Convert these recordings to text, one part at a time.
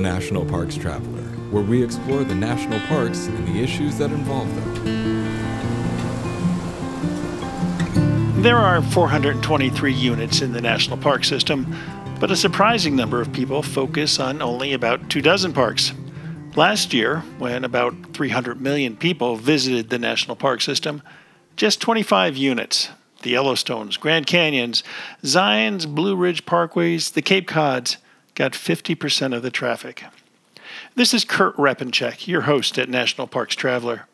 National Parks Traveler, where we explore the national parks and the issues that involve them. There are 423 units in the national park system, but a surprising number of people focus on only about two dozen parks. Last year, when about 300 million people visited the national park system, just 25 units the Yellowstones, Grand Canyons, Zions, Blue Ridge Parkways, the Cape Cods got 50% of the traffic. This is Kurt Repanshek, your host at National Parks Traveler.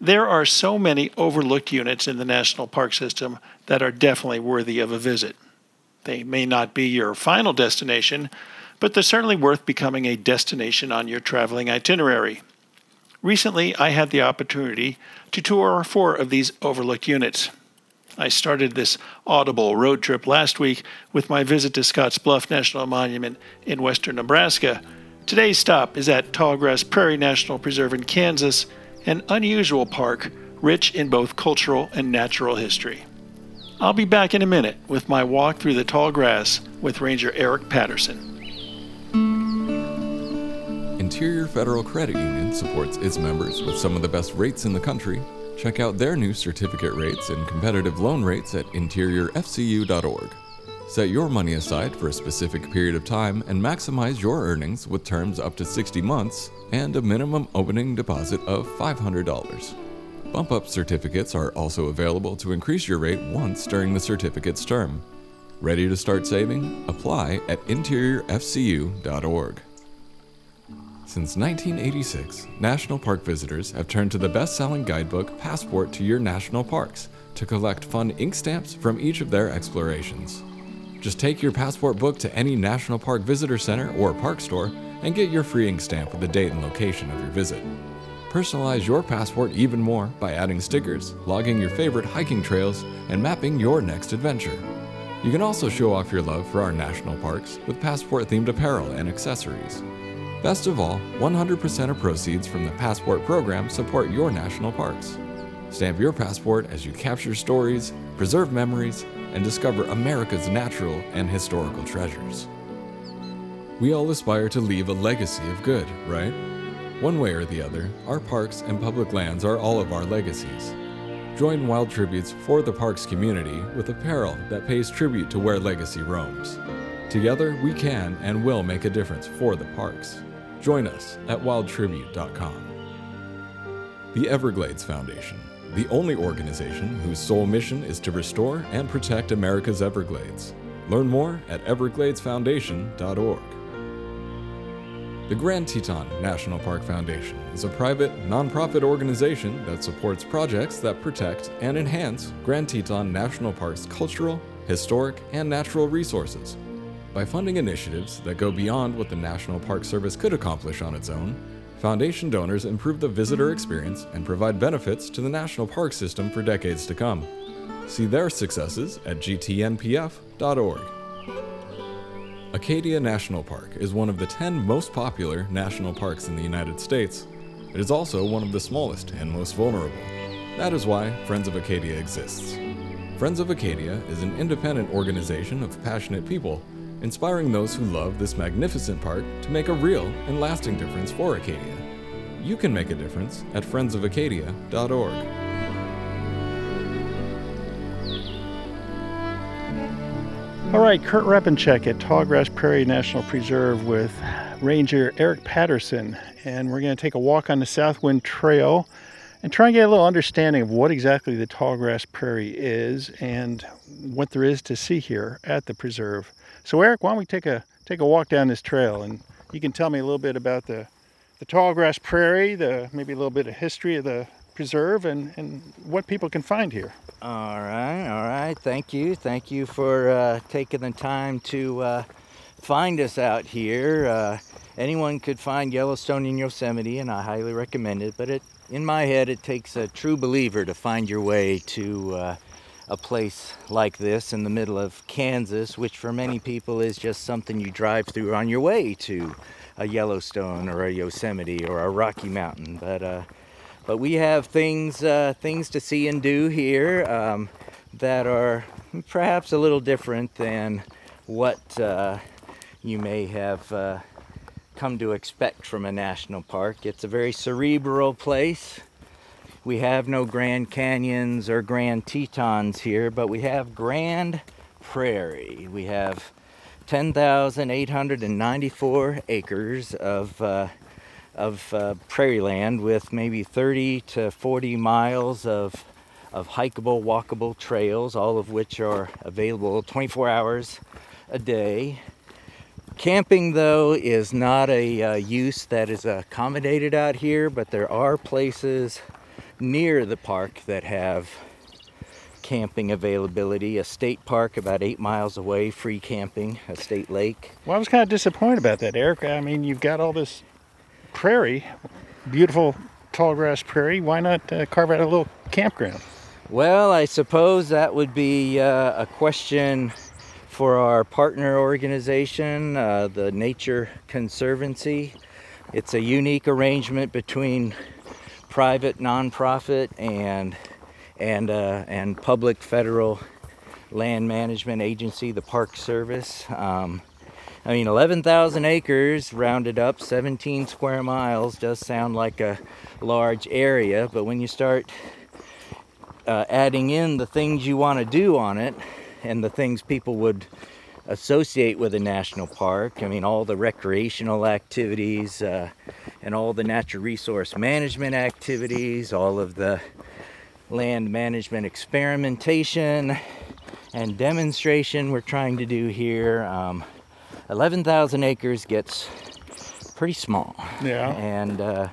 There are so many overlooked units in the national park system that are definitely worthy of a visit. They may not be your final destination, but they're certainly worth becoming a destination on your traveling itinerary. Recently, I had the opportunity to tour four of these overlooked units. I started this audible road trip last week with my visit to Scotts Bluff National Monument in western Nebraska. Today's stop is at Tallgrass Prairie National Preserve in Kansas an unusual park rich in both cultural and natural history. I'll be back in a minute with my walk through the tall grass with Ranger Eric Patterson. Interior Federal Credit Union supports its members with some of the best rates in the country. Check out their new certificate rates and competitive loan rates at interiorfcu.org. Set your money aside for a specific period of time and maximize your earnings with terms up to 60 months and a minimum opening deposit of $500. Bump up certificates are also available to increase your rate once during the certificate's term. Ready to start saving? Apply at interiorfcu.org. Since 1986, national park visitors have turned to the best selling guidebook Passport to Your National Parks to collect fun ink stamps from each of their explorations. Just take your passport book to any National Park Visitor Center or park store and get your free ink stamp with the date and location of your visit. Personalize your passport even more by adding stickers, logging your favorite hiking trails, and mapping your next adventure. You can also show off your love for our national parks with passport themed apparel and accessories. Best of all, 100% of proceeds from the Passport program support your national parks. Stamp your passport as you capture stories, preserve memories, and discover America's natural and historical treasures. We all aspire to leave a legacy of good, right? One way or the other, our parks and public lands are all of our legacies. Join Wild Tributes for the Parks community with apparel that pays tribute to where legacy roams. Together, we can and will make a difference for the parks. Join us at wildtribute.com. The Everglades Foundation the only organization whose sole mission is to restore and protect America's Everglades. Learn more at evergladesfoundation.org. The Grand Teton National Park Foundation is a private, nonprofit organization that supports projects that protect and enhance Grand Teton National Park's cultural, historic, and natural resources. By funding initiatives that go beyond what the National Park Service could accomplish on its own, Foundation donors improve the visitor experience and provide benefits to the national park system for decades to come. See their successes at gtnpf.org. Acadia National Park is one of the 10 most popular national parks in the United States. It is also one of the smallest and most vulnerable. That is why Friends of Acadia exists. Friends of Acadia is an independent organization of passionate people inspiring those who love this magnificent park to make a real and lasting difference for Acadia. You can make a difference at friendsofacadia.org. All right, Kurt Repanshek at Tallgrass Prairie National Preserve with Ranger Eric Patterson, and we're going to take a walk on the Southwind Trail and try and get a little understanding of what exactly the Tallgrass Prairie is and what there is to see here at the preserve. So Eric, why don't we take a take a walk down this trail and you can tell me a little bit about the the tall grass prairie, the maybe a little bit of history of the preserve and, and what people can find here. All right, all right. Thank you. Thank you for uh, taking the time to uh, find us out here. Uh, anyone could find Yellowstone in Yosemite, and I highly recommend it. But it, in my head, it takes a true believer to find your way to uh, a place like this in the middle of Kansas, which for many people is just something you drive through on your way to a Yellowstone or a Yosemite or a Rocky Mountain. But uh, but we have things uh, things to see and do here um, that are perhaps a little different than what uh, you may have uh, come to expect from a national park. It's a very cerebral place. We have no Grand Canyons or Grand Tetons here, but we have Grand Prairie. We have 10,894 acres of uh, of uh, prairie land with maybe 30 to 40 miles of of hikeable, walkable trails, all of which are available 24 hours a day. Camping, though, is not a uh, use that is accommodated out here, but there are places near the park that have camping availability. A state park about eight miles away, free camping, a state lake. Well, I was kind of disappointed about that, Eric. I mean, you've got all this prairie, beautiful tall grass prairie. Why not uh, carve out a little campground? Well, I suppose that would be uh, a question for our partner organization, uh, the Nature Conservancy. It's a unique arrangement between private nonprofit and and uh, and public federal land management agency, the Park Service. Um, I mean, 11,000 acres rounded up, 17 square miles does sound like a large area, but when you start uh, adding in the things you want to do on it and the things people would associate with a national park. I mean, all the recreational activities uh, and all the natural resource management activities, all of the land management experimentation and demonstration we're trying to do here. Um, 11,000 acres gets pretty small. Yeah. And uh,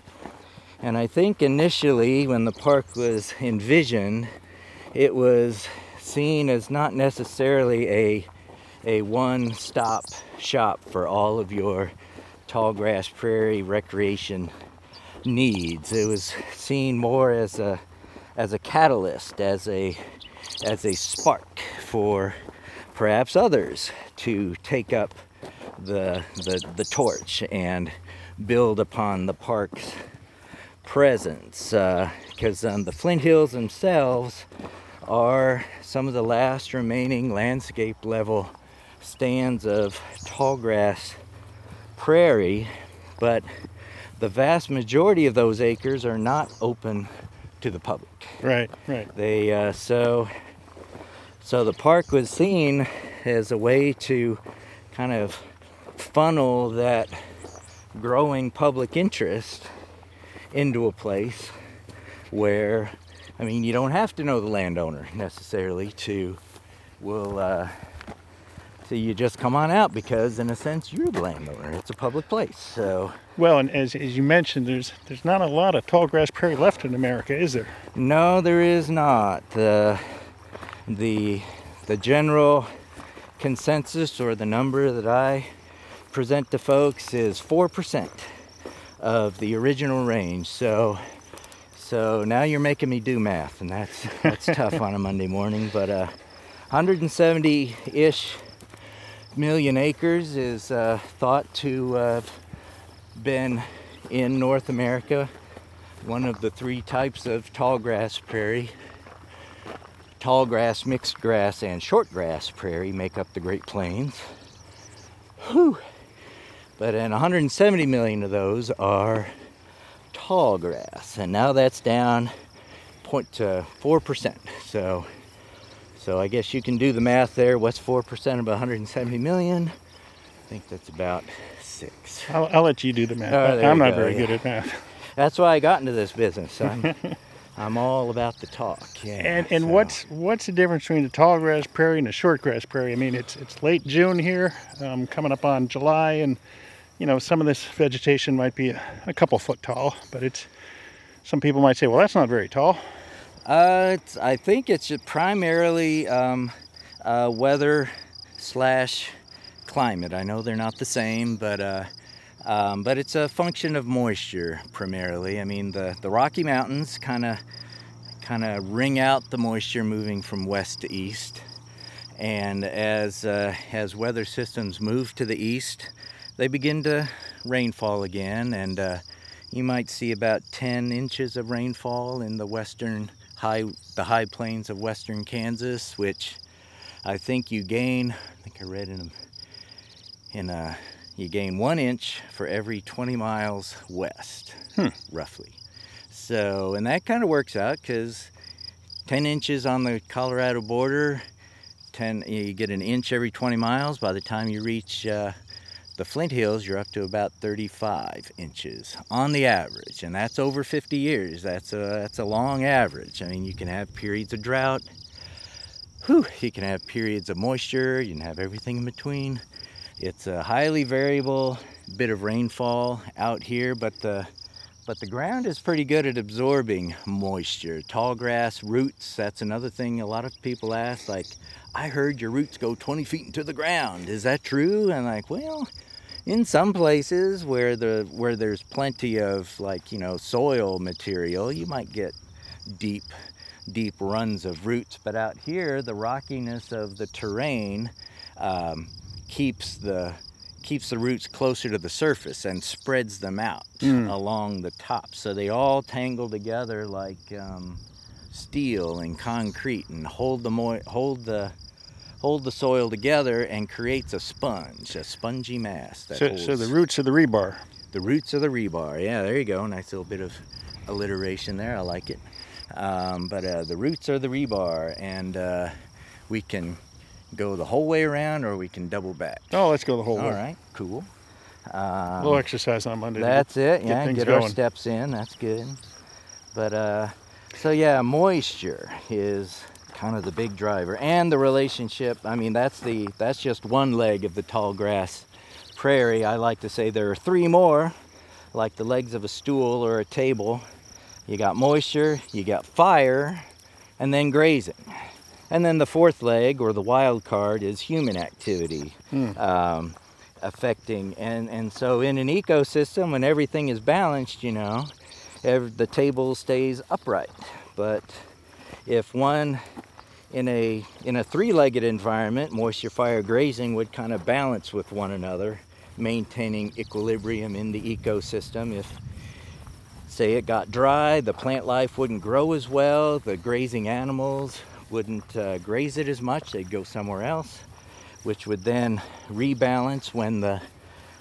and I think initially, when the park was envisioned, it was seen as not necessarily a, a one stop shop for all of your tall grass prairie recreation needs. It was seen more as a, as a catalyst, as a, as a spark for perhaps others to take up the, the, the torch and build upon the park's presence because uh, um, the Flint Hills themselves are some of the last remaining landscape level stands of tall grass prairie, but the vast majority of those acres are not open to the public. Right, right. They uh, so so the park was seen as a way to kind of funnel that growing public interest into a place where, I mean, you don't have to know the landowner necessarily to, will, uh, so you just come on out because, in a sense, you're the landowner. It's a public place. So. Well, and as, as you mentioned, there's there's not a lot of tall grass prairie left in America, is there? No, there is not. The the the general consensus or the number that I present to folks is four percent of the original range. So so now you're making me do math, and that's that's tough on a Monday morning. But uh, 170-ish million acres is uh, thought to have been in North America. One of the three types of tall grass prairie. Tall grass, mixed grass, and short grass prairie make up the Great Plains. Whew. But in 170 million of those are tall grass, and now that's down point to four percent. So, so I guess you can do the math there. What's four percent of 170 million? I think that's about six. I'll, I'll let you do the math. Oh, I'm not go, very yeah. good at math. That's why I got into this business. I'm, I'm all about the talk. Yeah. And and so. what's what's the difference between the tall grass prairie and the short grass prairie? I mean, it's it's late June here, um, coming up on July, and you know, some of this vegetation might be a, a couple foot tall, but it's some people might say, well, that's not very tall. Uh, I think it's primarily um, uh, weather slash climate. I know they're not the same, but uh, um, but it's a function of moisture primarily. I mean, the the Rocky Mountains kind of kind of wring out the moisture moving from west to east, and as uh, as weather systems move to the east, they begin to rainfall again, and uh, you might see about 10 inches of rainfall in the western high, the high plains of western Kansas, which I think you gain. I think I read in in a You gain one inch for every 20 miles west, roughly. So, and that kind of works out because 10 inches on the Colorado border, 10 you get an inch every 20 miles. By the time you reach uh, the Flint Hills, you're up to about 35 inches on the average, and that's over 50 years. That's a that's a long average. I mean, you can have periods of drought. Whew, you can have periods of moisture. You can have everything in between. It's a highly variable bit of rainfall out here, but the but the ground is pretty good at absorbing moisture. Tall grass roots, that's another thing a lot of people ask. Like, I heard your roots go 20 feet into the ground. Is that true? And like, well, in some places where the where there's plenty of like you know soil material, you might get deep deep runs of roots. But out here, the rockiness of the terrain um, keeps the keeps the roots closer to the surface and spreads them out Mm. along the top. So they all tangle together like um, steel and concrete and hold the mo- hold the hold the soil together and creates a sponge, a spongy mass that So, holds so the roots of the rebar. the roots of the rebar. Yeah, there you go. Nice little bit of alliteration there. I like it. Um, but uh, the roots are the rebar, and uh, we can go the whole way around or we can double back. Oh, let's go the whole All way. All right, cool. A Um, little exercise on Monday. that's get- it. Yeah, get our steps in. That's good. But uh, so yeah, moisture is kind of the big driver, and the relationship. I mean, that's the that's just one leg of the tall grass prairie. I like to say there are three more, like the legs of a stool or a table. You got moisture, you got fire, and then grazing. And then the fourth leg, or the wild card, is human activity um, affecting. And, and so, in an ecosystem, when everything is balanced, you know, ev- the table stays upright. But if one in a in a three-legged environment, moisture, fire, grazing would kind of balance with one another, maintaining equilibrium in the ecosystem. If say it got dry, the plant life wouldn't grow as well, the grazing animals wouldn't uh, graze it as much, they'd go somewhere else, which would then rebalance when the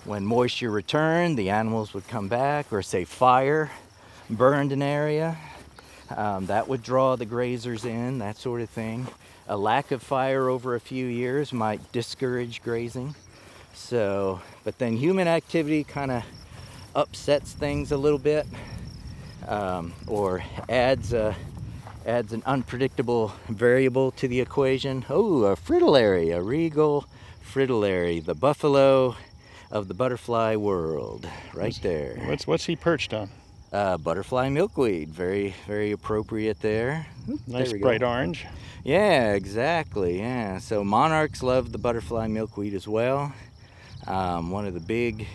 when moisture returned, the animals would come back, or say fire burned an area, um, that would draw the grazers in, that sort of thing. A lack of fire over a few years might discourage grazing. So, but then human activity kind of upsets things a little bit um, or adds a, adds an unpredictable variable to the equation. Oh, a fritillary, a regal fritillary, the buffalo of the butterfly world, right there. What's what's he perched on? Uh, butterfly milkweed, very very appropriate there. Nice there bright orange. Yeah, exactly. Yeah. So monarchs love the butterfly milkweed as well. Um, one of the big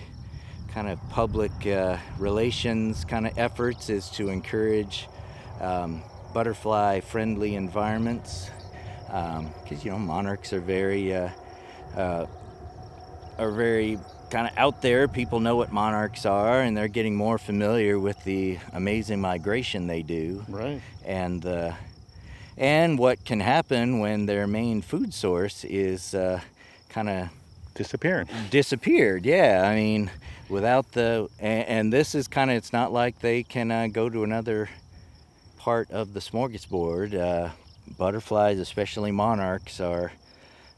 kind of public uh, relations kind of efforts is to encourage um, butterfly friendly environments because you know monarchs are very uh, uh, are very kind of out there. People know what monarchs are, and they're getting more familiar with the amazing migration they do Right. and uh, and what can happen when their main food source is uh, kind of Disappearing. disappeared. Yeah, I mean, without the and, and this is kind of it's not like they can uh, go to another part of the smorgasbord. Uh, butterflies, especially monarchs, are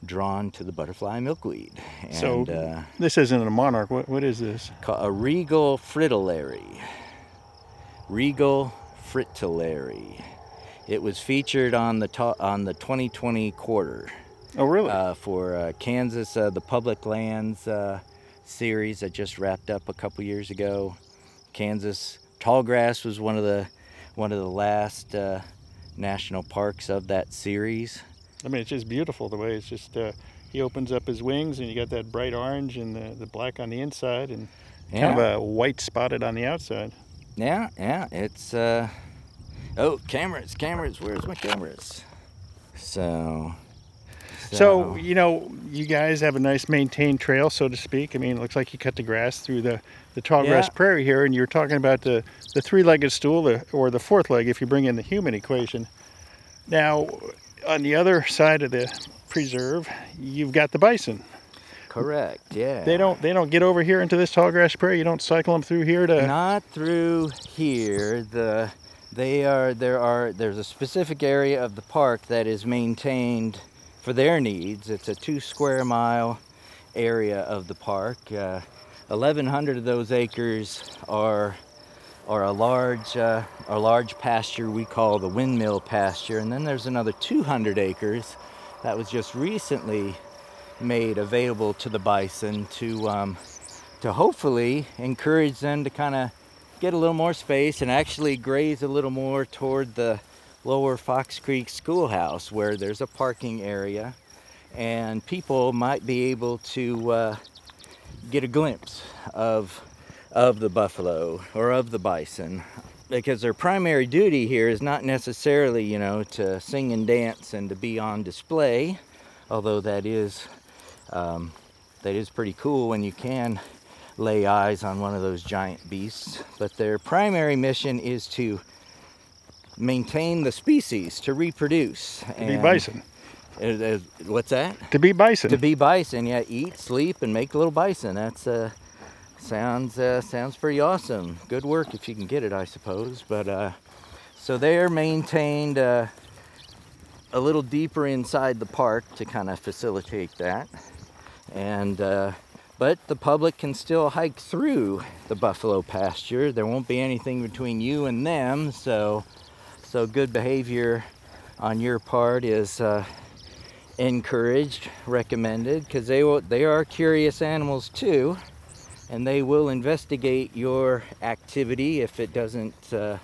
drawn to the butterfly milkweed. And, So uh, this isn't a monarch. What what is this? a regal fritillary. Regal fritillary. It was featured on the to- on the 2020 quarter Oh really? uh, for uh, Kansas, uh, the Public Lands uh, series that just wrapped up a couple years ago. Kansas Tallgrass was one of the one of the last uh, national parks of that series. I mean, it's just beautiful the way it's just. Uh, he opens up his wings, and you got that bright orange and the, the black on the inside, and Yeah, kind of a white spotted on the outside. yeah, yeah. It's uh, oh cameras, cameras. Where's my cameras? So. So you know, you guys have a nice maintained trail, so to speak. I mean, it looks like you cut the grass through the the tall grass Yeah. prairie here, and you're talking about the the three-legged stool, the, or the fourth leg, if you bring in the human equation. Now, on the other side of the preserve, you've got the bison. Correct. Yeah. They don't they don't get over here into this tall grass prairie. You don't cycle them through here to. Not through here. The they are there are there's a specific area of the park that is maintained for their needs. It's a two square mile area of the park. Uh, 1,100 of those acres are are a large uh, a large pasture we call the windmill pasture, and then there's another 200 acres that was just recently made available to the bison to um, to hopefully encourage them to kind of get a little more space and actually graze a little more toward the lower Fox Creek schoolhouse where there's a parking area and people might be able to uh, get a glimpse of of the buffalo or of the bison because their primary duty here is not necessarily you know to sing and dance and to be on display although that is um, that is pretty cool when you can lay eyes on one of those giant beasts but their primary mission is to maintain the species to reproduce to be bison. Uh, uh, what's that? To be bison. To be bison yeah eat sleep and make a little bison. That's uh sounds uh, sounds pretty awesome. Good work if you can get it i suppose but uh so they're maintained uh, a little deeper inside the park to kind of facilitate that. And uh, but the public can still hike through the buffalo pasture. There won't be anything between you and them so so good behavior on your part is uh, encouraged recommended because they will they are curious animals too and they will investigate your activity if it doesn't uh,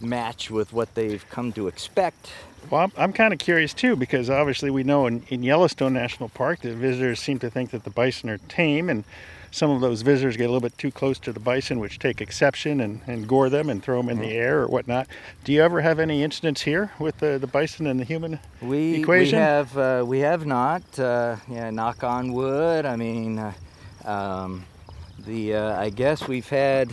match with what they've come to expect. Well, I'm, I'm kind of curious too because obviously we know in, in Yellowstone National Park that visitors seem to think that the bison are tame and some of those visitors get a little bit too close to the bison, which take exception and, and gore them and throw them in the mm-hmm. air or whatnot. Do you ever have any incidents here with the, the bison and the human we, equation? We have, uh, we have not. Uh, yeah, knock on wood. I mean, uh, um, the uh, I guess we've had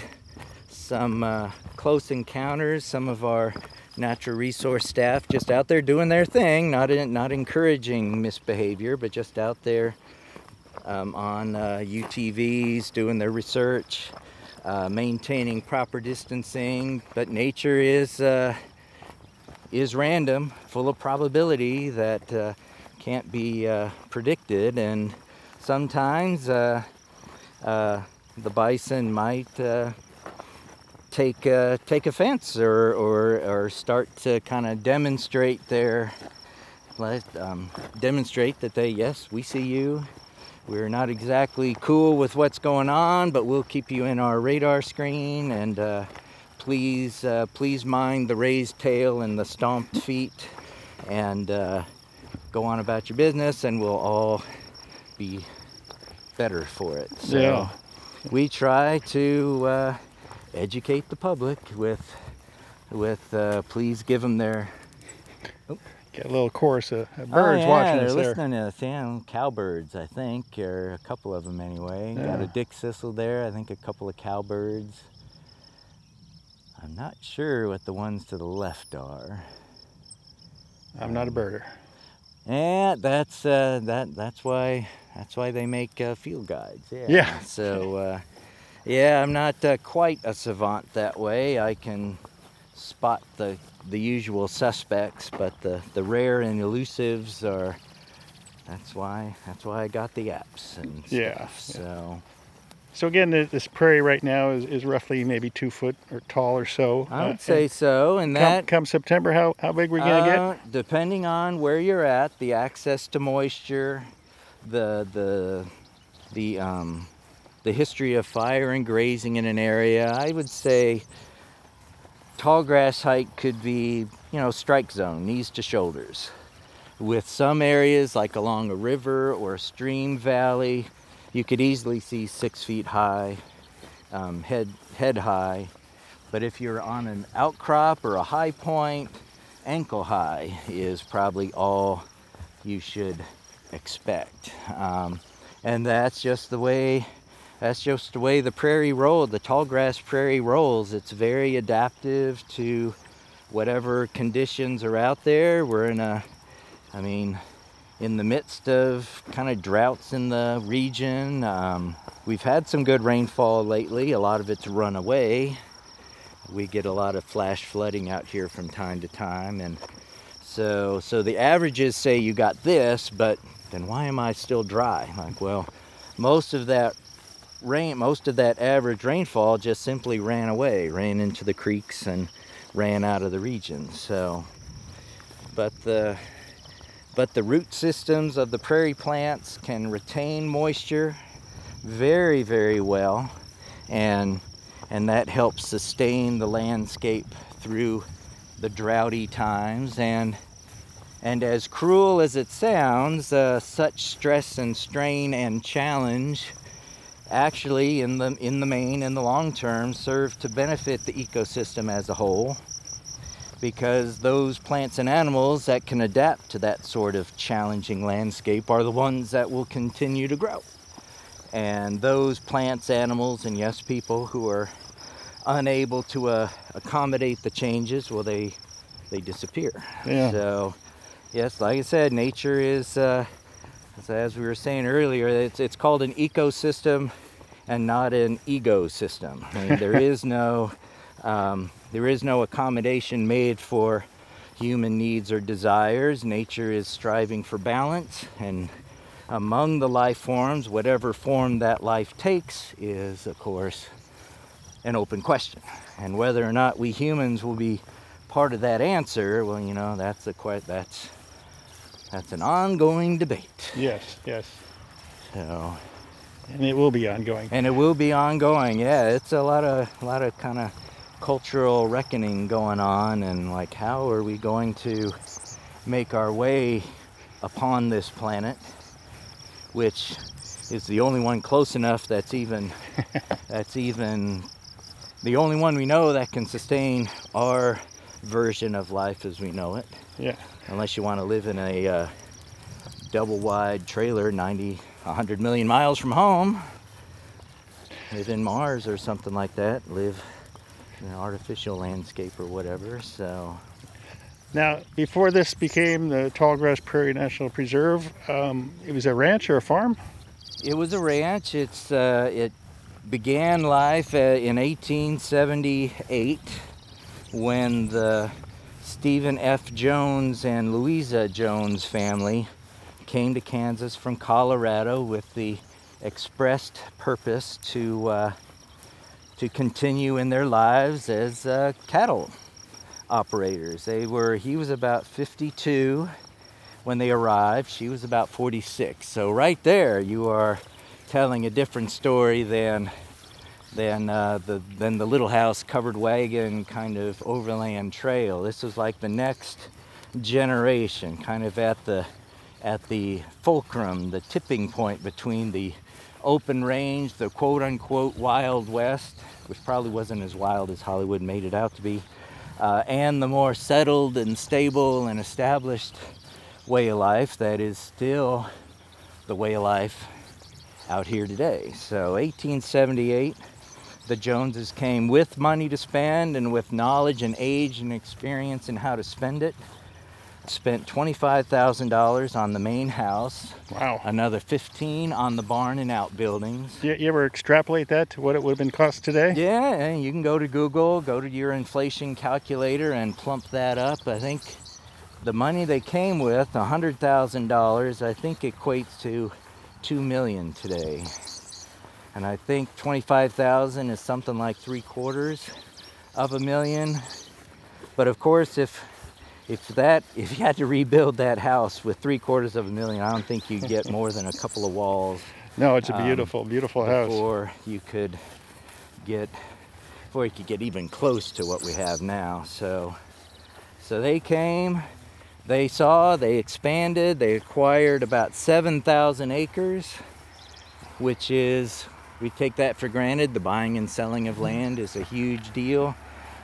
some uh, close encounters. Some of our natural resource staff just out there doing their thing, not in, not encouraging misbehavior, but just out there um, on uh, UTVs doing their research, uh, maintaining proper distancing. But nature is uh, is random, full of probability that uh, can't be predicted, and sometimes the bison might uh, take uh, take offense or, or, or start to kind of demonstrate their um, demonstrate that they yes we see you. We're not exactly cool with what's going on but we'll keep you in our radar screen and uh, please uh, please mind the raised tail and the stomped feet and uh, go on about your business and we'll all be better for it. So yeah we try to uh, educate the public with with uh, please give them their oh. get a little chorus of birds oh, yeah, watching they're us listening to us yeah, cowbirds i think or a couple of them anyway. Yeah. got a dickcissel there i think a couple of cowbirds. I'm not sure what the ones to the left are. I'm not a birder yeah that's uh, that that's why that's why they make uh, field guides. Yeah. Yeah. So, uh, yeah, I'm not uh, quite a savant that way. I can spot the the usual suspects, but the the rare and elusives are. That's why. That's why I got the apps and stuff. Yeah. So. So again, this prairie right now is, is roughly maybe two foot or tall or so. I would uh, say so, and that come, come, September, how how big we're gonna uh, get? Depending on where you're at, the access to moisture, the the the um, the history of fire and grazing in an area, I would say tall grass height could be, you know, strike zone, knees to shoulders. With some areas like along a river or a stream valley, you could easily see six feet high, um, head head high. But if you're on an outcrop or a high point, ankle high is probably all you should expect. Um, and that's just the way that's just the way the prairie rolled, the tall grass prairie rolls. It's very adaptive to whatever conditions are out there. We're in a, I mean, in the midst of kind of droughts in the region. Um, we've had some good rainfall lately. A lot of it's run away. We get a lot of flash flooding out here from time to time, and so so the averages say you got this, but then why am I still dry? Like, well, most of that rain, most of that average rainfall just simply ran away, ran into the creeks and ran out of the region. So, but the but the root systems of the prairie plants can retain moisture very, very well, and and that helps sustain the landscape through the droughty times. And and as cruel as it sounds, uh, such stress and strain and challenge actually in the in the main in the long term serve to benefit the ecosystem as a whole because those plants and animals that can adapt to that sort of challenging landscape are the ones that will continue to grow and those plants animals and yes people who are unable to uh, accommodate the changes well they they disappear Yeah. so yes like i said nature is uh, as we were saying earlier, it's, it's called an ecosystem and not an ecosystem. I mean, there is no um, there is no accommodation made for human needs or desires. Nature is striving for balance, and among the life forms, whatever form that life takes is, of course, an open question. And whether or not we humans will be part of that answer, well, you know, that's a quite that's that's an ongoing debate. Yes, yes. So, And it will be ongoing. and it will be ongoing. Yeah, it's a lot of a lot of kind of cultural reckoning going on, and like how are we going to make our way upon this planet, which is the only one close enough that's even that's even the only one we know that can sustain our version of life as we know it Yeah. unless you want to live in a uh, double wide trailer 90 100 million miles from home live in mars or something like that live an artificial landscape or whatever so Now, before this became the Tallgrass Prairie National Preserve, um, it was a ranch or a farm? it was a ranch it's uh, it began life uh, in 1878 when the Stephen F. Jones and Louisa Jones family came to Kansas from Colorado with the expressed purpose to uh, to continue in their lives as uh, cattle operators. They were he was about 52 when they arrived. She was about 46. So right there, you are telling a different story than than uh, the than the little house covered wagon kind of overland trail. This was like the next generation, kind of at the at the fulcrum, the tipping point between the open range, the quote unquote wild west, which probably wasn't as wild as Hollywood made it out to be, uh, and the more settled and stable and established way of life that is still the way of life out here today. So 1878, the Joneses came with money to spend and with knowledge and age and experience in how to spend it. Spent $25,000 on the main house, Wow. another 15 on the barn and outbuildings. You, you ever extrapolate that to what it would have been cost today? Yeah, and you can go to Google, go to your inflation calculator and plump that up. I think the money they came with, $100,000, I think equates to 2 million today. And I think 25,000 is something like 3 quarters of a million. But of course, if if that if you had to rebuild that house with 3 quarters of a million, I don't think you'd get more than a couple of walls No, it's a Um, beautiful, beautiful house. before you could get before you could get even close to what we have now. So so they came, they saw, they expanded, they acquired about 7,000 acres, which is we take that for granted. The buying and selling of land is a huge deal.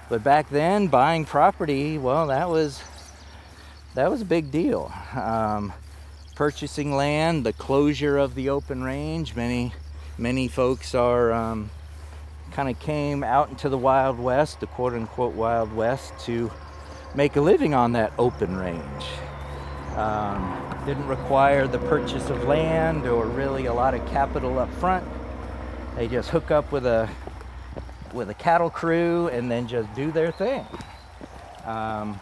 But back then, buying property, well, that was that was a big deal. Um, purchasing land, the closure of the open range. Many, many folks are um, kind of came out into the Wild West, the quote unquote Wild West, to make a living on that open range. Um, didn't require the purchase of land or really a lot of capital up front. They just hook up with a with a cattle crew and then just do their thing. Um,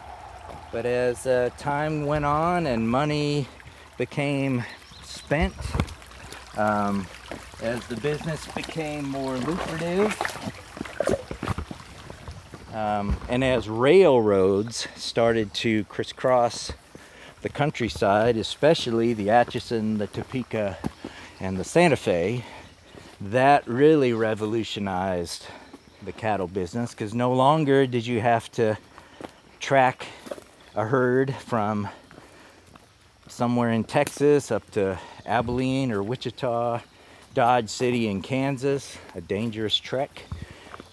but as uh, time went on and money became spent, um, as the business became more lucrative, um, and as railroads started to crisscross the countryside, especially the Atchison, the Topeka, and the Santa Fe, that really revolutionized the cattle business because no longer did you have to track a herd from somewhere in Texas up to Abilene or Wichita, Dodge City in Kansas, a dangerous trek.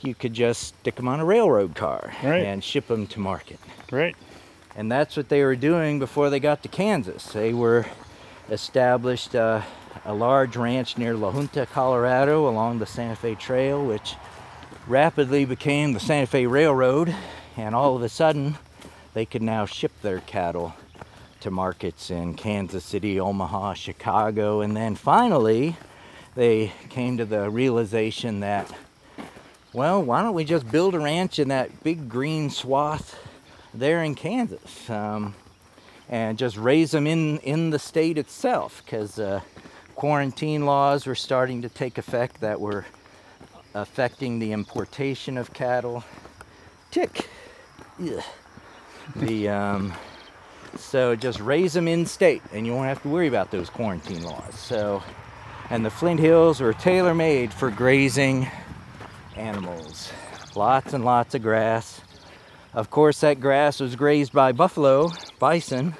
You could just stick them on a railroad car Right. and ship them to market. Right. And that's what they were doing before they got to Kansas. They were established uh, a large ranch near La Junta, Colorado, along the Santa Fe Trail, which rapidly became the Santa Fe Railroad. And all of a sudden, they could now ship their cattle to markets in Kansas City, Omaha, Chicago, and then finally, they came to the realization that, well, why don't we just build a ranch in that big green swath there in Kansas um, and just raise them in, in the state itself because uh, quarantine laws were starting to take effect that were affecting the importation of cattle. Tick. Ugh. The um, so just raise them in state, and you won't have to worry about those quarantine laws. So, and the Flint Hills were tailor made for grazing animals. Lots and lots of grass. Of course, that grass was grazed by buffalo, bison,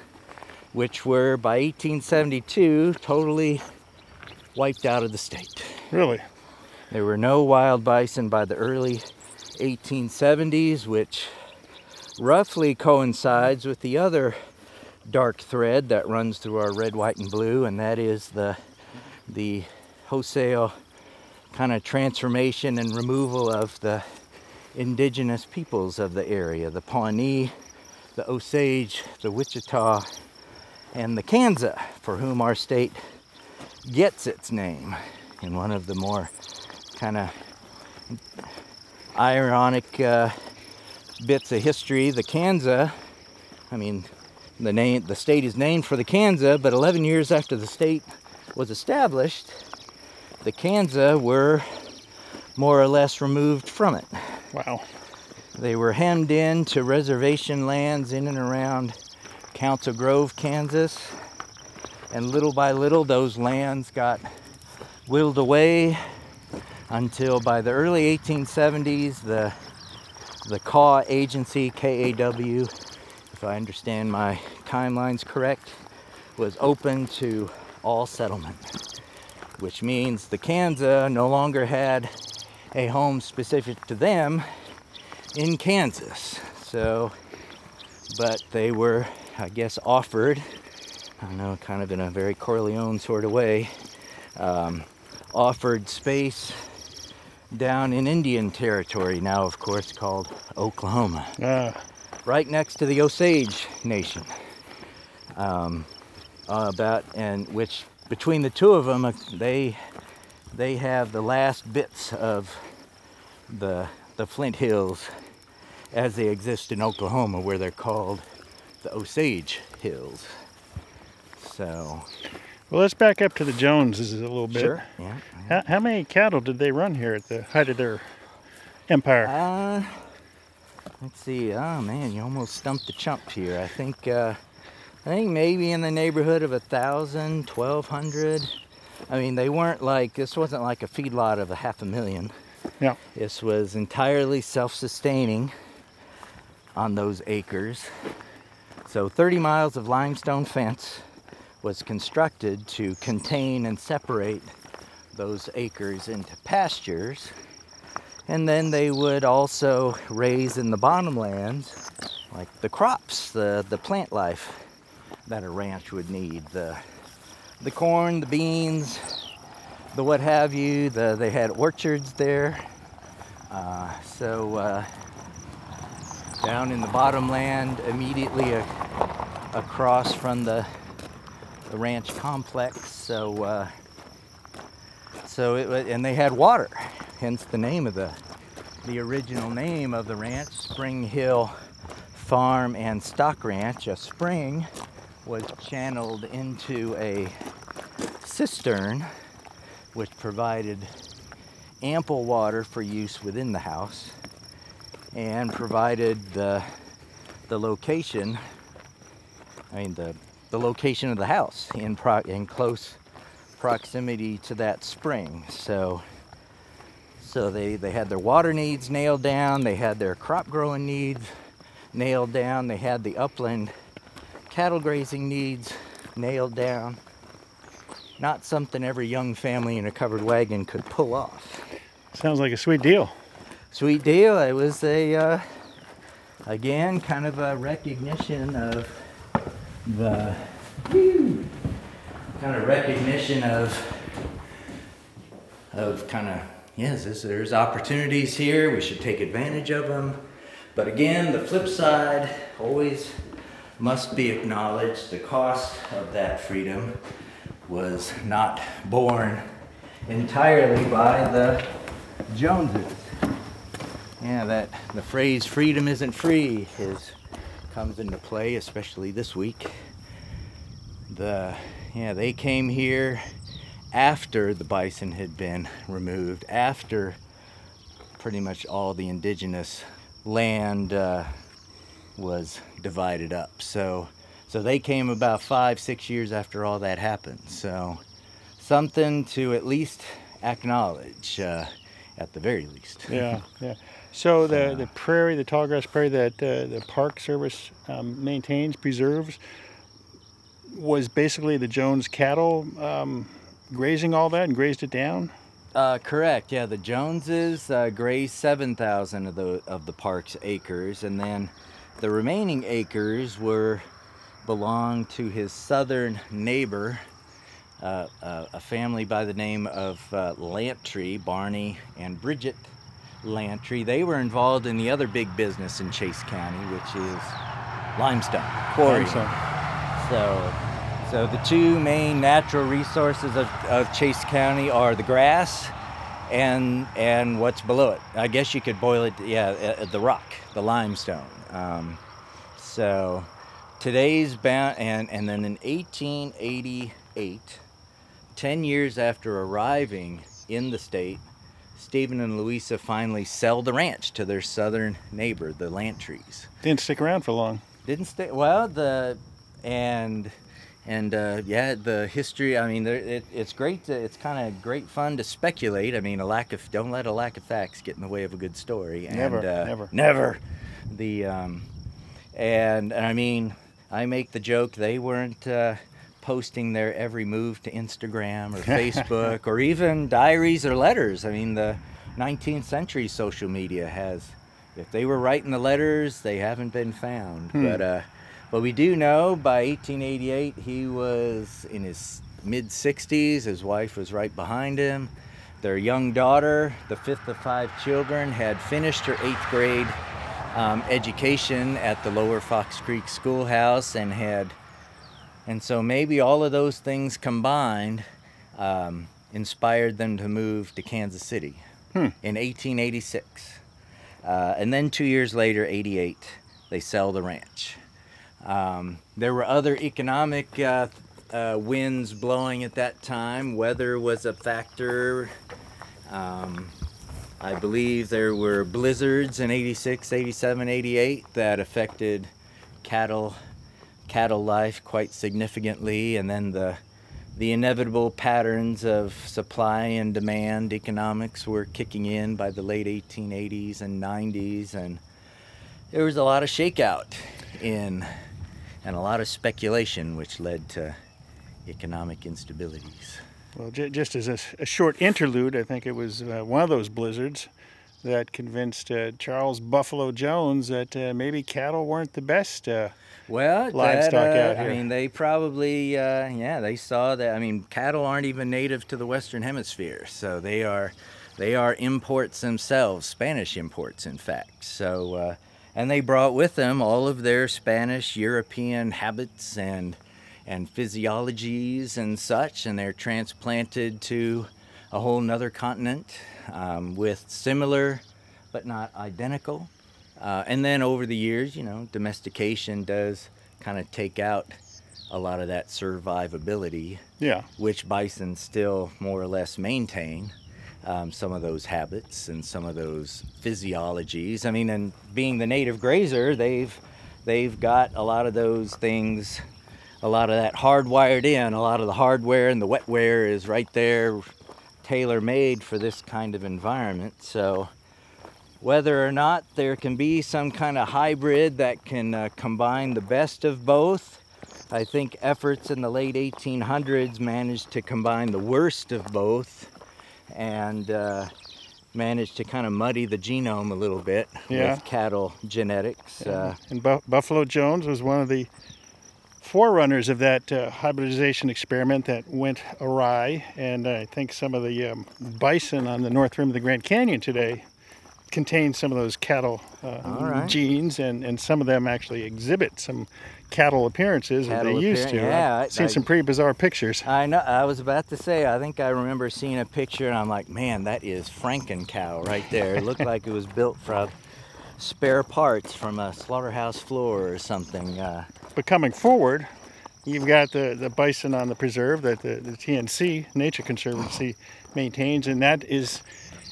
which were by 1872 totally wiped out of the state. Really. There were no wild bison by the early 1870s, which roughly coincides with the other dark thread that runs through our red, white, and blue, and that is the the wholesale kind of transformation and removal of the indigenous peoples of the area, the Pawnee, the Osage, the Wichita, and the Kansa, for whom our state gets its name in one of the more kind of ironic uh, bits of history. The Kansa, I mean, the name, the state is named for the Kansa, but 11 years after the state was established, the Kansa were more or less removed from it. Wow. They were hemmed in to reservation lands in and around Council Grove, Kansas. And little by little, those lands got whittled away until by the early 1870s, the, the Kaw agency, KAW, if I understand my timelines correct, was open to all settlement, which means the Kansa no longer had a home specific to them in Kansas. So, but they were, I guess, offered, I don't know, kind of in a very Corleone sort of way, um, offered space down in Indian Territory, now, of course, called Oklahoma, Ah, right next to the Osage Nation. Um, about and which between the two of them, uh, they they have the last bits of the the Flint Hills as they exist in Oklahoma, where they're called the Osage Hills. So well, let's back up to the Joneses a little bit. sure, yeah. How, how many cattle did they run here at the height of their empire? Uh, let's see. Oh man, you almost stumped the chump here. I think uh, I think maybe in the neighborhood of a thousand, twelve hundred. I mean, they weren't like this wasn't like a feedlot of a half a million. yeah. This was entirely self-sustaining on those acres. So 30 miles of limestone fence was constructed to contain and separate those acres into pastures. And then they would also raise in the bottomlands like the crops, the, the plant life that a ranch would need. The, the corn, the beans, the what have you. The, they had orchards there. Uh, so uh, down in the bottomland, immediately a- across from the, the ranch complex. So, uh, so it, and they had water, hence the name of the, the original name of the ranch, Spring Hill Farm and Stock Ranch. A spring was channeled into a cistern, which provided ample water for use within the house and provided the the location I mean the the location of the house in pro- in close proximity to that spring so so they they had their water needs nailed down they had their crop growing needs nailed down they had the upland cattle grazing needs nailed down not something every young family in a covered wagon could pull off Sounds like a sweet deal. sweet deal. It was a, uh, again, kind of a recognition of the, kind of recognition of, of kind of, yes, this, there's opportunities here. We should take advantage of them. But again, the flip side always must be acknowledged. The cost of that freedom was not borne entirely by the Joneses. Yeah, that the phrase "freedom isn't free" is comes into play, especially this week. The yeah, they came here after the bison had been removed, after pretty much all the indigenous land uh, was divided up. So, so they came about five, six years after all that happened. So, something to at least acknowledge, uh, at the very least. Yeah, yeah. So the, the prairie, the tall grass prairie that uh, the Park Service um, maintains, preserves, was basically the Jones cattle um, grazing all that and grazed it down. Uh, correct. Yeah, the Joneses uh, grazed seven thousand of the of the park's acres, and then the remaining acres were belonged to his southern neighbor, uh, uh, a family by the name of uh, Lantry, Barney and Bridget Lantry. They were involved in the other big business in Chase County, which is limestone quarry. Limestone. So, so the two main natural resources of, of Chase County are the grass and and what's below it. I guess you could boil it, yeah, uh, the rock, the limestone. Um, so today's bound, and and then in 1888, 10 years after arriving in the state, Stephen and Louisa finally sell the ranch to their southern neighbor, the Lantries Didn't stick around for long. didn't stay well the and and uh, yeah the history i mean there, it, it's great to, it's kind of great fun to speculate i mean a lack of don't let a lack of facts get in the way of a good story and, Never, uh, never. never the um and, and i mean i make the joke they weren't uh, posting their every move to instagram or facebook or even diaries or letters i mean the 19th century social media has if they were writing the letters, they haven't been found. But uh, but we do know by 1888 he was in his mid 60s. His wife was right behind him. Their young daughter, the fifth of five children, had finished her eighth grade um, education at the Lower Fox Creek Schoolhouse and had, and so maybe all of those things combined um, inspired them to move to Kansas City in 1886. Uh, and then two years later, 88, they sell the ranch. Um, there were other economic uh, uh, winds blowing at that time. Weather was a factor. Um, I believe there were blizzards in 86, 87, 88 that affected cattle cattle life quite significantly and then the the inevitable patterns of supply and demand economics were kicking in by the late 1880s and 90s and there was a lot of shakeout in and a lot of speculation which led to economic instabilities Well, j- just as a short interlude, I think it was uh, one of those blizzards that convinced uh, Charles Buffalo Jones that uh, maybe cattle weren't the best. Well, livestock that, uh, out here. I mean, they probably, uh, yeah, they saw that. I mean, cattle aren't even native to the Western Hemisphere, so they are, they are imports themselves, Spanish imports, in fact. So, uh, and they brought with them all of their Spanish European habits and and physiologies and such, and they're transplanted to a whole nother continent um, with similar but not identical. Uh, and then over the years, you know, domestication does kind of take out a lot of that survivability, Yeah. which bison still more or less maintain um, some of those habits and some of those physiologies. I mean, and being the native grazer, they've they've got a lot of those things, a lot of that hardwired in. A lot of the hardware and the wetware is right there, tailor made for this kind of environment. So whether or not there can be some kind of hybrid that can uh, combine the best of both. I think efforts in the late 1800s managed to combine the worst of both and uh, managed to kind of muddy the genome a little bit Yeah. with cattle genetics. Uh, and Bu- Buffalo Jones was one of the forerunners of that uh, hybridization experiment that went awry. And I think some of the um, bison on the north rim of the Grand Canyon today contain some of those cattle uh, right. genes, and, and some of them actually exhibit some cattle appearances that they Cattle used to. yeah, I- I've seen I- some pretty bizarre pictures. I know. I was about to say. I think I remember seeing a picture, and I'm like, man, that is Franken cow right there. It looked like it was built from spare parts from a slaughterhouse floor or something. Uh, But coming forward, you've got the, the bison on the preserve that the, the TNC, Nature Conservancy, maintains, and that is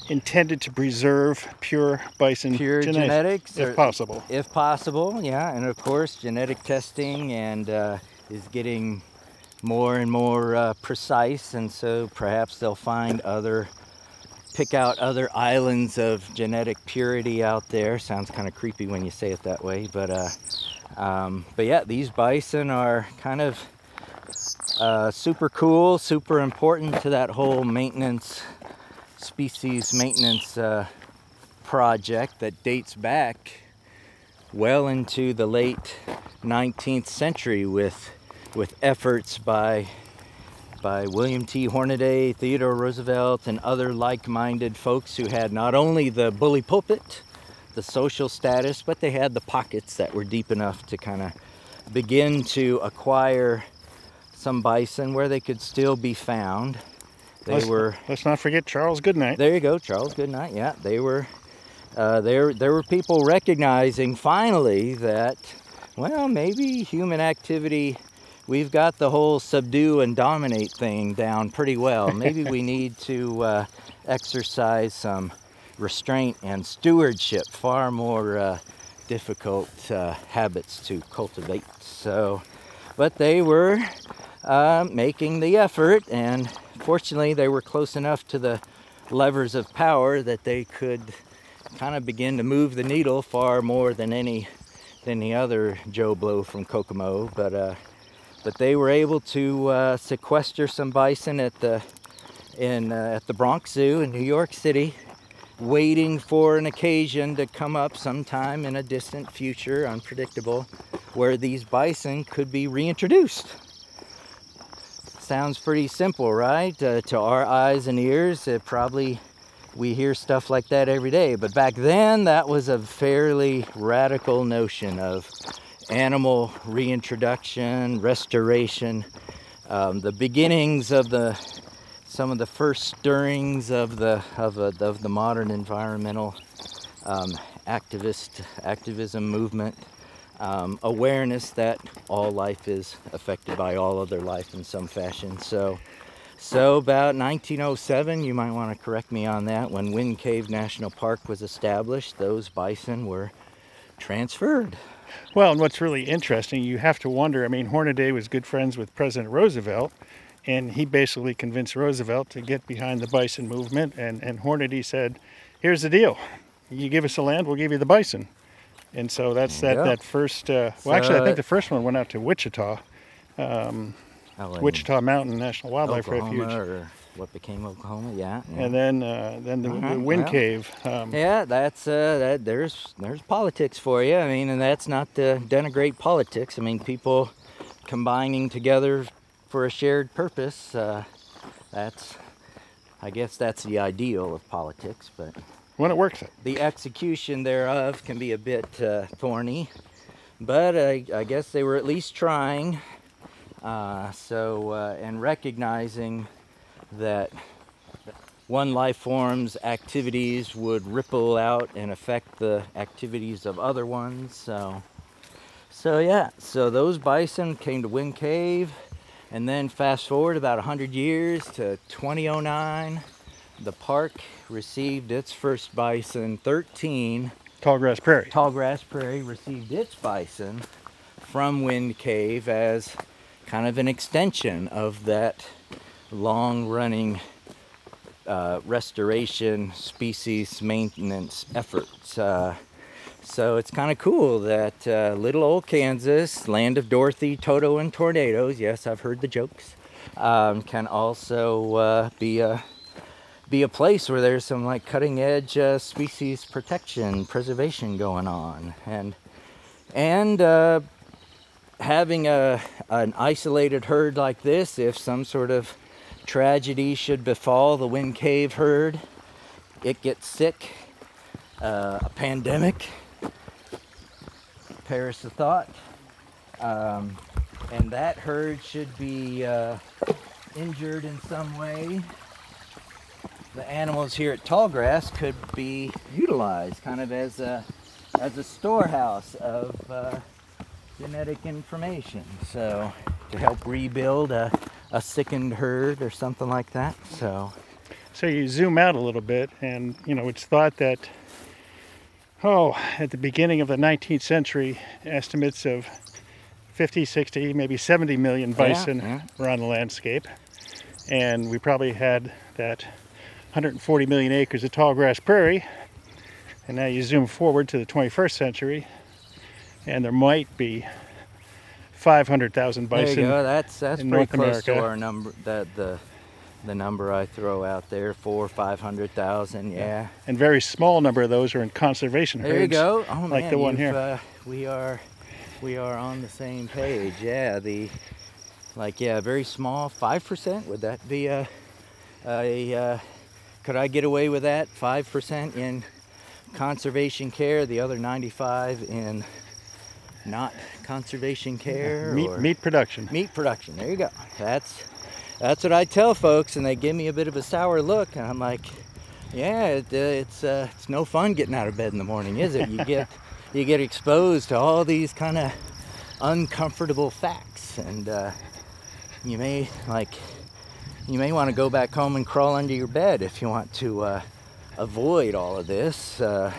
intended to preserve pure bison Pure genetics, or- if possible. if possible, yeah. And of course, genetic testing and uh, is getting more and more uh, precise, and so perhaps they'll find other, pick out other islands of genetic purity out there. Sounds kind of creepy when you say it that way, but uh, um, but yeah, these bison are kind of uh, super cool, super important to that whole maintenance, species maintenance uh, project that dates back well into the late 19th century with with efforts by by William T. Hornaday, Theodore Roosevelt, and other like-minded folks who had not only the bully pulpit, the social status, but they had the pockets that were deep enough to kind of begin to acquire some bison where they could still be found. They let's, were let's not forget Charles Goodnight. there you go, Charles. Goodnight. Yeah, they were. Uh, there, there were people recognizing finally that, well, maybe human activity. We've got the whole subdue and dominate thing down pretty well. Maybe we need to uh, exercise some restraint and stewardship. Far more uh, difficult uh, habits to cultivate. So, but they were uh, making the effort, and fortunately, they were close enough to the levers of power that they could kind of begin to move the needle far more than any than the other Joe Blow from Kokomo. But uh, but they were able to uh, sequester some bison at the in uh, at the Bronx Zoo in New York City, waiting for an occasion to come up sometime in a distant future, unpredictable, where these bison could be reintroduced. Sounds pretty simple, right? Uh, to our eyes and ears, it probably we hear stuff like that every day. But back then, that was a fairly radical notion of animal reintroduction, restoration, um, the beginnings of the some of the first stirrings of the of, a, of the modern environmental um, activist activism movement. Um, awareness that all life is affected by all other life in some fashion. So, so about 1907, you might want to correct me on that. When Wind Cave National Park was established, those bison were transferred. Well, and what's really interesting, you have to wonder. I mean, Hornaday was good friends with President Roosevelt, and he basically convinced Roosevelt to get behind the bison movement. And, and Hornaday said, "Here's the deal: you give us the land, we'll give you the bison." And so that's that Yeah. that first. Uh, well, actually, I think the first one went out to Wichita, in Wichita Mountain National Wildlife Oklahoma, Refuge, or what became Oklahoma? Yeah. yeah. and then uh, then the, the Mhm, Wind well. Cave. Um, Yeah, that's uh, that. There's there's politics for you. I mean, and that's not to denigrate politics. I mean, people combining together for a shared purpose. Uh, that's, I guess, that's the ideal of politics. But when it works it. The execution thereof can be a bit uh, thorny, but I, I guess they were at least trying. Uh, so, uh, and recognizing that one life form's activities would ripple out and affect the activities of other ones. So, so yeah, so those bison came to Wind Cave, and then fast forward about 100 years to 2009, the park received its first bison. 13 Tallgrass Prairie. Tallgrass Prairie received its bison from Wind Cave as kind of an extension of that long running uh, restoration species maintenance efforts. Uh, so it's kind of cool that uh, little old Kansas, land of Dorothy, Toto, and tornadoes, yes, I've heard the jokes, um, can also uh, be a be a place where there's some like cutting edge uh, species protection preservation going on and and uh, having a an isolated herd like this, if some sort of tragedy should befall the Wind Cave herd, it gets sick, uh, a pandemic, perish the thought, um, and that herd should be uh, injured in some way. The animals here at Tallgrass could be utilized kind of as a as a storehouse of uh, genetic information. So to help rebuild a, a sickened herd or something like that. So So you zoom out a little bit, and you know it's thought that oh, at the beginning of the 19th century, estimates of 50, 60, maybe 70 million bison yeah. were on the landscape, and we probably had that 140 million acres of tall grass prairie. And now you zoom forward to the 21st century, and there might be 500,000 there bison. you go. That's that's pretty North close to our number. That the the number I throw out there, four five hundred thousand. Yeah. and very small number of those are in conservation There you herds. go. Oh like man, the one here. Uh, we are we are on the same page. Yeah. The like yeah, very small. Five percent. Would that be a a uh, could I get away with that? Five percent in conservation care, the other ninety-five in not conservation care Meat, meat production. meat production. There you go. That's that's what I tell folks, and they give me a bit of a sour look, and I'm like, yeah, it, uh, it's uh, it's no fun getting out of bed in the morning, is it? You get you get exposed to all these kind of uncomfortable facts, and uh, you may like you may want to go back home and crawl under your bed if you want to uh, avoid all of this. Uh,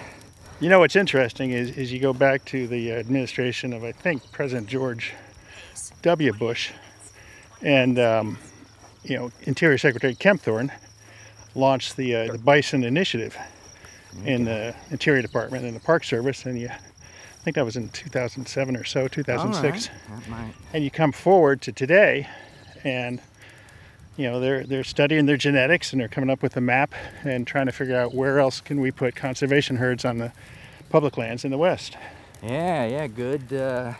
You know what's interesting is, is you go back to the administration of I think President George W. Bush, and um, you know Interior Secretary Kempthorne launched the uh, the Bison Initiative in the Interior Department and the Park Service, and you I think that was in 2007 or so, 2006. all right, that might- and you come forward to today and you know they're they're studying their genetics and they're coming up with a map and trying to figure out where else can we put conservation herds on the public lands in the west Yeah, yeah, good. Uh,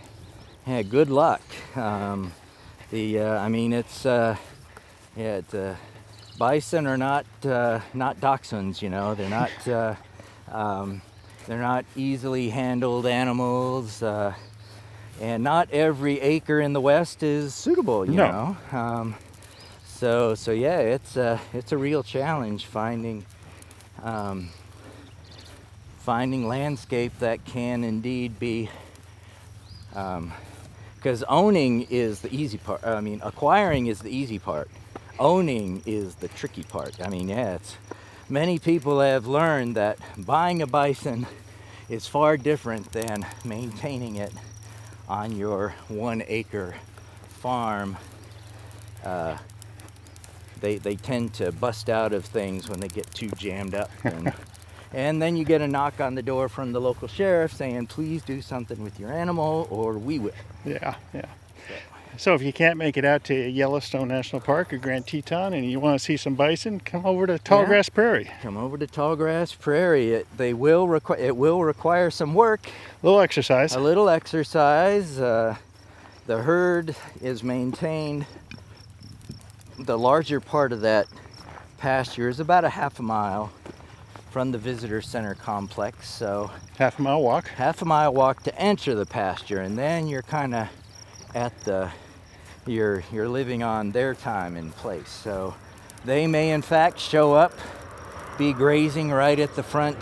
yeah, good luck. Um, the, uh, I mean, it's, uh, yeah, it, uh, bison are not uh, not dachshunds. You know, they're not uh, um, they're not easily handled animals, uh, and not every acre in the West is suitable. You No. know, um, so so yeah, it's a it's a real challenge finding. Um, finding landscape that can indeed be because owning is the easy part i mean acquiring is the easy part owning is the tricky part i mean yeah it's many people have learned that buying a bison is far different than maintaining it on your one acre farm uh, they, they tend to bust out of things when they get too jammed up and and then you get a knock on the door from the local sheriff saying, please do something with your animal or we will. yeah yeah so if you can't make it out to Yellowstone National Park or Grand Teton and you want to see some bison, come over to Tallgrass Prairie. Come over to Tallgrass Prairie. It, they will require, it will require some work, A little exercise. a little exercise. Uh, the herd is maintained. The larger part of that pasture is about a half a mile from the visitor center complex. So half a mile walk. Half a mile walk to enter the pasture, and then you're kind of at the you're you're living on their time and place. So they may in fact show up, be grazing right at the front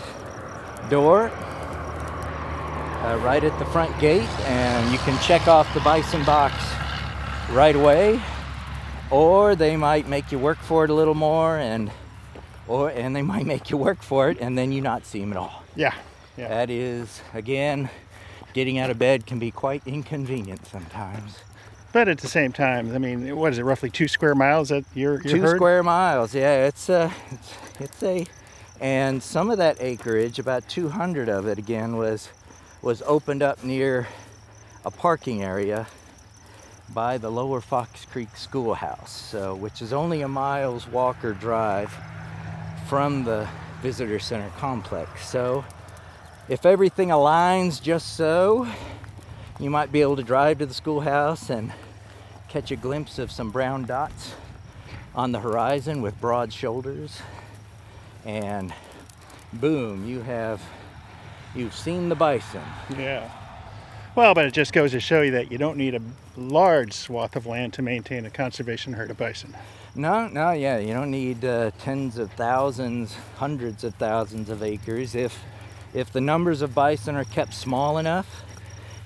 door, uh, right at the front gate, and you can check off the bison box right away. Or they might make you work for it a little more, and or and they might make you work for it, and then you not see them at all. Yeah, yeah. That is again, getting out of bed can be quite inconvenient sometimes. But at the same time, I mean, what is it? Roughly two square miles at your, your two herd? square miles. Yeah, it's a, it's, it's a, and some of that acreage, about 200 of it, again was was opened up near a parking area by the Lower Fox Creek Schoolhouse, so which is only a mile's walk or drive from the visitor center complex. So if everything aligns just so, you might be able to drive to the schoolhouse and catch a glimpse of some brown dots on the horizon with broad shoulders. And boom you have you've seen the bison. Yeah well but it just goes to show you that you don't need a large swath of land to maintain a conservation herd of bison no no yeah you don't need uh, tens of thousands hundreds of thousands of acres if if the numbers of bison are kept small enough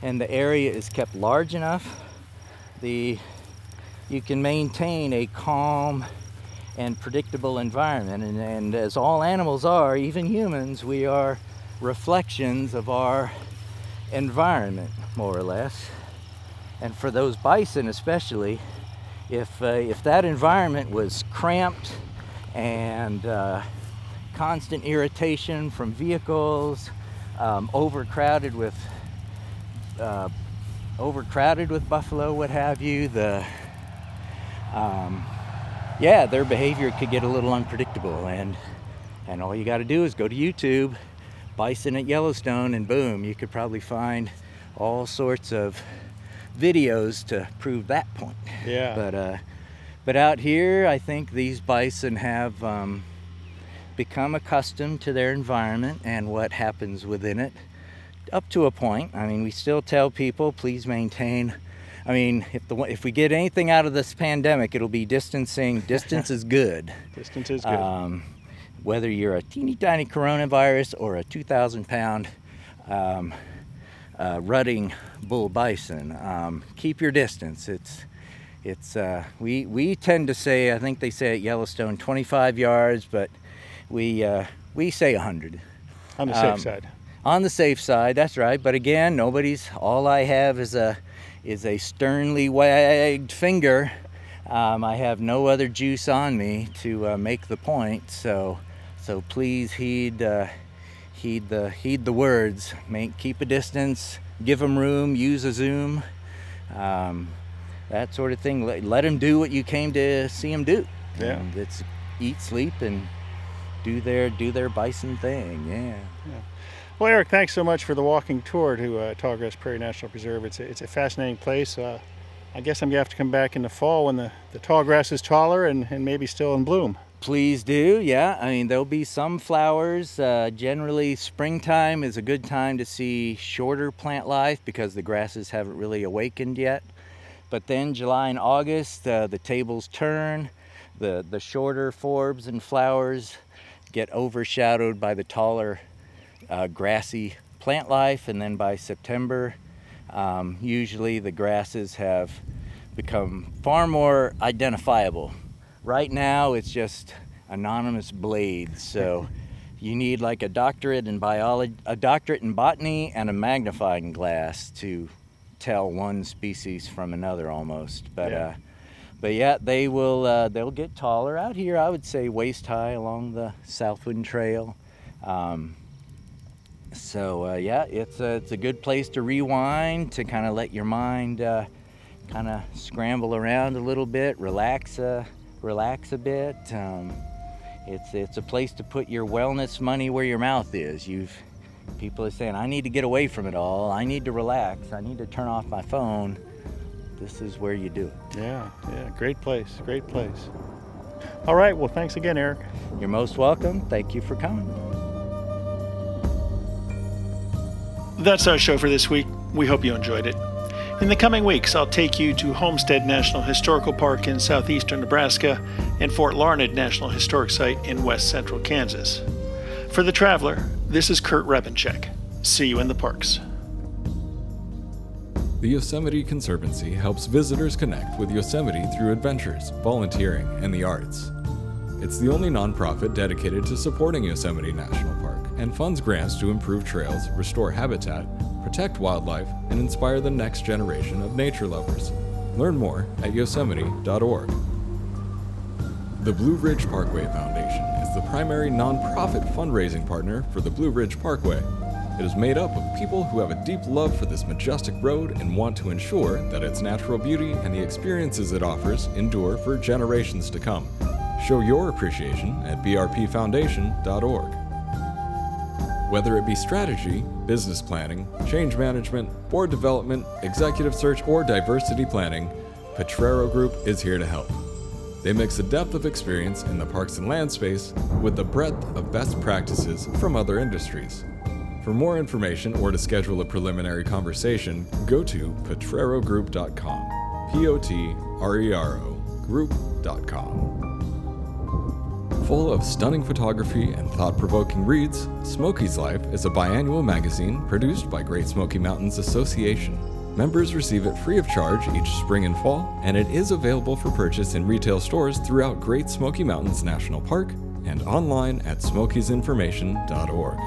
and the area is kept large enough, the you can maintain a calm and predictable environment. And, and as all animals are, even humans, we are reflections of our environment, more or less. And for those bison, especially, if uh, if that environment was cramped and uh, constant irritation from vehicles, um, overcrowded with uh, overcrowded with buffalo, what have you, the um, yeah, their behavior could get a little unpredictable, and and all you got to do is go to YouTube, bison at Yellowstone, and boom, you could probably find all sorts of videos to prove that point. Yeah. But uh, but out here, I think these bison have um, become accustomed to their environment and what happens within it up to a point. I mean, we still tell people please maintain. I mean, if the if we get anything out of this pandemic, it'll be distancing. Distance is good. Distance is good. Um, whether you're a teeny tiny coronavirus or a 2,000 pound um, uh, rutting bull bison, um, keep your distance. It's it's uh, we we tend to say I think they say at Yellowstone 25 yards, but we uh, we say 100. On the safe um, side on the safe side. That's right. But again, nobody's. All I have is a is a sternly wagged finger. Um, I have no other juice on me to uh, make the point. So so please heed uh, heed the heed the words. Make keep a distance. Give them room. Use a zoom. Um, that sort of thing. Let, let them do what you came to see them do. Yeah. Um, it's eat, sleep, and do their do their bison thing. Yeah. yeah. Well, Eric, thanks so much for the walking tour to uh, Tallgrass Prairie National Preserve. It's a, it's a fascinating place. Uh, I guess I'm going to have to come back in the fall when the, the tall grass is taller and, and maybe still in bloom. Please do, yeah. I mean, there'll be some flowers. Uh, generally, springtime is a good time to see shorter plant life because the grasses haven't really awakened yet. But then July and August, uh, the tables turn. The, the shorter forbs and flowers get overshadowed by the taller uh, grassy plant life, and then by September, um, usually the grasses have become far more identifiable. Right now, it's just anonymous blades. So you need like a doctorate in biology, a doctorate in botany, and a magnifying glass to tell one species from another almost. But yeah. Uh, but yeah, they will. Uh, they'll get taller out here. I would say waist high along the Southwind Trail. Um, so uh, yeah, it's a, it's a good place to rewind, to kind of let your mind uh, kind of scramble around a little bit, relax, uh, relax a bit. Um, it's it's a place to put your wellness money where your mouth is. You've people are saying, I need to get away from it all. I need to relax. I need to turn off my phone. This is where you do it. Yeah, yeah, great place, great place. All right, well, thanks again, Eric. You're most welcome. Thank you for coming. That's our show for this week. We hope you enjoyed it. In the coming weeks, I'll take you to Homestead National Historical Park in southeastern Nebraska and Fort Larned National Historic Site in west central Kansas. For The Traveler, this is Kurt Repanshek. See you in the parks. The Yosemite Conservancy helps visitors connect with Yosemite through adventures, volunteering, and the arts. It's the only nonprofit dedicated to supporting Yosemite National Park and funds grants to improve trails, restore habitat, protect wildlife, and inspire the next generation of nature lovers. Learn more at yosemite.org. The Blue Ridge Parkway Foundation is the primary nonprofit fundraising partner for the Blue Ridge Parkway. It is made up of people who have a deep love for this majestic road and want to ensure that its natural beauty and the experiences it offers endure for generations to come. Show your appreciation at brpfoundation.org. Whether it be strategy, business planning, change management, board development, executive search, or diversity planning, Potrero Group is here to help. They mix the depth of experience in the parks and land space with the breadth of best practices from other industries. For more information or to schedule a preliminary conversation, go to potrerogroup.com. P O T R E R O group.com. Full of stunning photography and thought provoking reads, Smokies Life is a biannual magazine produced by Great Smoky Mountains Association. Members receive it free of charge each spring and fall, and it is available for purchase in retail stores throughout Great Smoky Mountains National Park and online at smokiesinformation.org.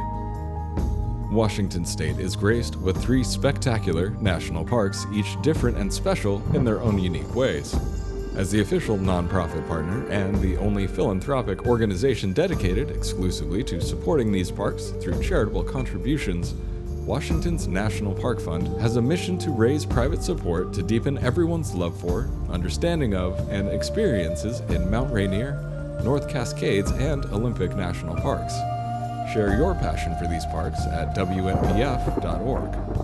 Washington State is graced with three spectacular national parks, each different and special in their own unique ways. As the official nonprofit partner and the only philanthropic organization dedicated exclusively to supporting these parks through charitable contributions, Washington's National Park Fund has a mission to raise private support to deepen everyone's love for, understanding of, and experiences in Mount Rainier, North Cascades, and Olympic National Parks. Share your passion for these parks at WNPF.org.